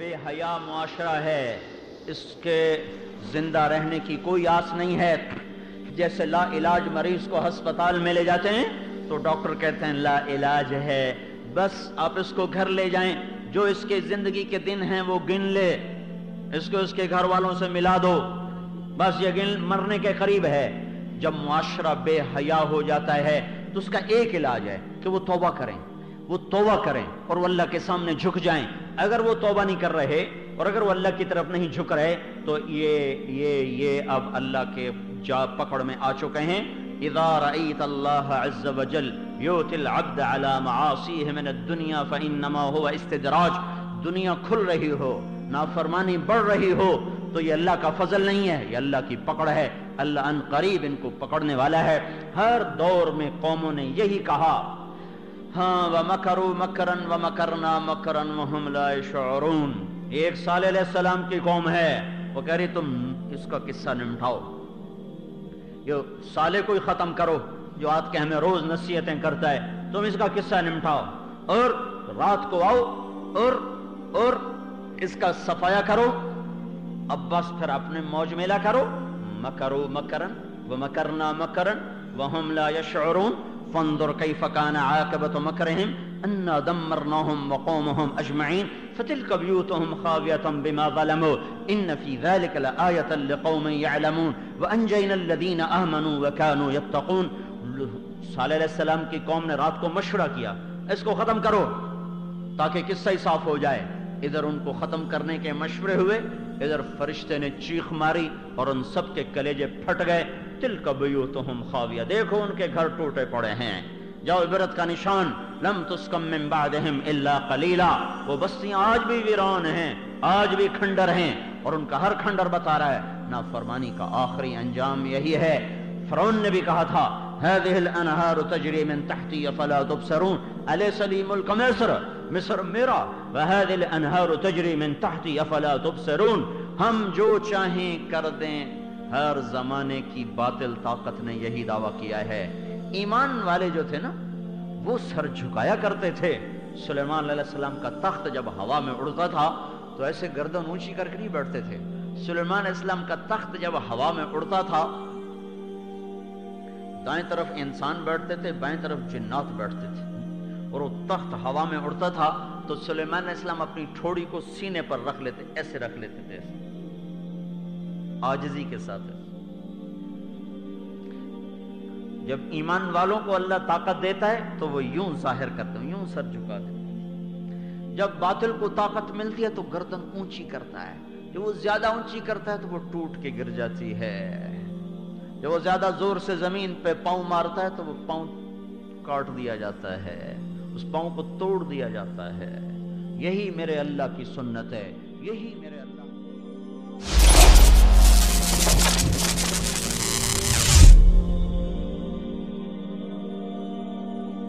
بے حیا معاشرہ ہے۔ اس کے زندہ رہنے کی کوئی آس نہیں ہے۔ جیسے لا علاج مریض کو ہسپتال میں لے جاتے ہیں، تو ڈاکٹر کہتے ہیں لا علاج ہے۔ بس آپ اس کو گھر لے جائیں۔ جو اس کے زندگی کے دن ہیں، وہ گن لے۔ اس کو اس کے گھر والوں سے ملا دو۔ بس یہ گن مرنے کے قریب ہے۔ جب معاشرہ بے حیا ہو جاتا ہے، تو اس کا ایک علاج ہے کہ وہ توبہ کریں۔ وہ توبہ کریں اور وہ اللہ کے سامنے جھک جائیں۔ اگر وہ توبہ نہیں کر رہے اور اگر وہ اللہ کی طرف نہیں جھک رہے تو یہ یہ یہ اب اللہ کے جا پکڑ میں آ چکے ہیں۔ اذا رأيت الله عز وجل يؤتي العبد على معاصيه من الدنيا فإنما هو استدراج دنیا کھل رہی ہو، نافرمانی بڑھ رہی ہو، تو یہ اللہ کا فضل نہیں ہے، یہ اللہ کی پکڑ ہے۔ اللہ ان قریب ان کو پکڑنے والا ہے۔ ہر دور میں قوموں نے یہی کہا۔ ہاں وَمَكَرُوا مَكَرًا وَمَكَرْنَا مَكَرًا وَهُمْ لَا يَشْعُرُونَ۔ ایک صالح علیہ السلام کی قوم ہے، وہ کہہ رہی، تم اس کا قصہ نمٹھاؤ۔ یہ کو ہی ختم کرو، جو آج کے ہمیں روز نصیحتیں کرتا ہے، تم اس کا قصہ نمٹھاؤ۔ اور رات کو آؤ، اور اور اس کا صفایا کرو۔ اب بس پھر اپنے موج میلا کرو۔ مکرو مکرن، ومکرنا مکرن وهم لا يشعرون فانظر كيف كان عاقبة مكرهم أنا دمرناهم وقومهم أجمعين فتلك بيوتهم خاوية بما ظلموا إن في ذلك لآية لقوم يعلمون وأنجينا الذين آمنوا وكانوا يتقون صالح علیہ السلام کی قوم نے رات کو مشورہ کیا، اس کو ختم کرو تاکہ قصہ ہی صاف ہو جائے۔ ادھر ان کو ختم کرنے کے مشورے ہوئے ادھر فرشتے نے چیخ ماری اور ان سب کے کلیجے پھٹ گئے۔ تل کبیوتہم خاویہ، دیکھو ان کے گھر ٹوٹے پڑے ہیں۔ جاؤ عبرت کا نشان، لم تسکم من بعدہم الا قلیلا۔ وہ بستیاں آج بھی ویران ہیں، آج بھی کھنڈر ہیں۔ اور ان کا ہر کھنڈر بتا رہا ہے، نافرمانی کا آخری انجام یہی ہے۔ فرعون نے بھی کہا تھا هذه الانهار تجري من تحتي فلا تبصرون۔ اليس لي ملك مصر مصر، میرا، وهذه الانهار تجري من تحتي فلا تبصرون؟ ہم جو چاہیں کر دیں، ہر زمانے کی باطل طاقت نے یہی دعویٰ کیا ہے۔ ایمان والے جو تھے نا، وہ سر جھکایا کرتے تھے۔ سلیمان علیہ السلام کا تخت جب ہوا میں اڑتا تھا، تو ایسے گردن اونچی کر کے نہیں بیٹھتے تھے۔ سلیمان علیہ السلام کا تخت جب ہوا میں اڑتا تھا، دائیں طرف انسان بیٹھتے تھے، بائیں طرف جنات بیٹھتے تھے۔ اور وہ تخت ہوا میں اڑتا تھا تو سلیمان علیہ السلام اپنی ٹھوڑی کو سینے پر رکھ لیتے، ایسے رکھ لیتے تھے آجزی کے ساتھ جب ایمان والوں کو اللہ طاقت دیتا ہے تو وہ یوں ظاہر کرتے ہیں، یوں سر جھکا دیتے جب باطل کو طاقت ملتی ہے تو گردن اونچی کرتا ہے۔ جب وہ زیادہ اونچی کرتا ہے تو وہ ٹوٹ کے گر جاتی ہے۔ جب وہ زیادہ زور سے زمین پہ پاؤں مارتا ہے تو وہ پاؤں کاٹ دیا جاتا ہے۔ اس پاؤں کو توڑ دیا جاتا ہے۔ یہی میرے اللہ کی سنت ہے۔ یہی میرے اللہ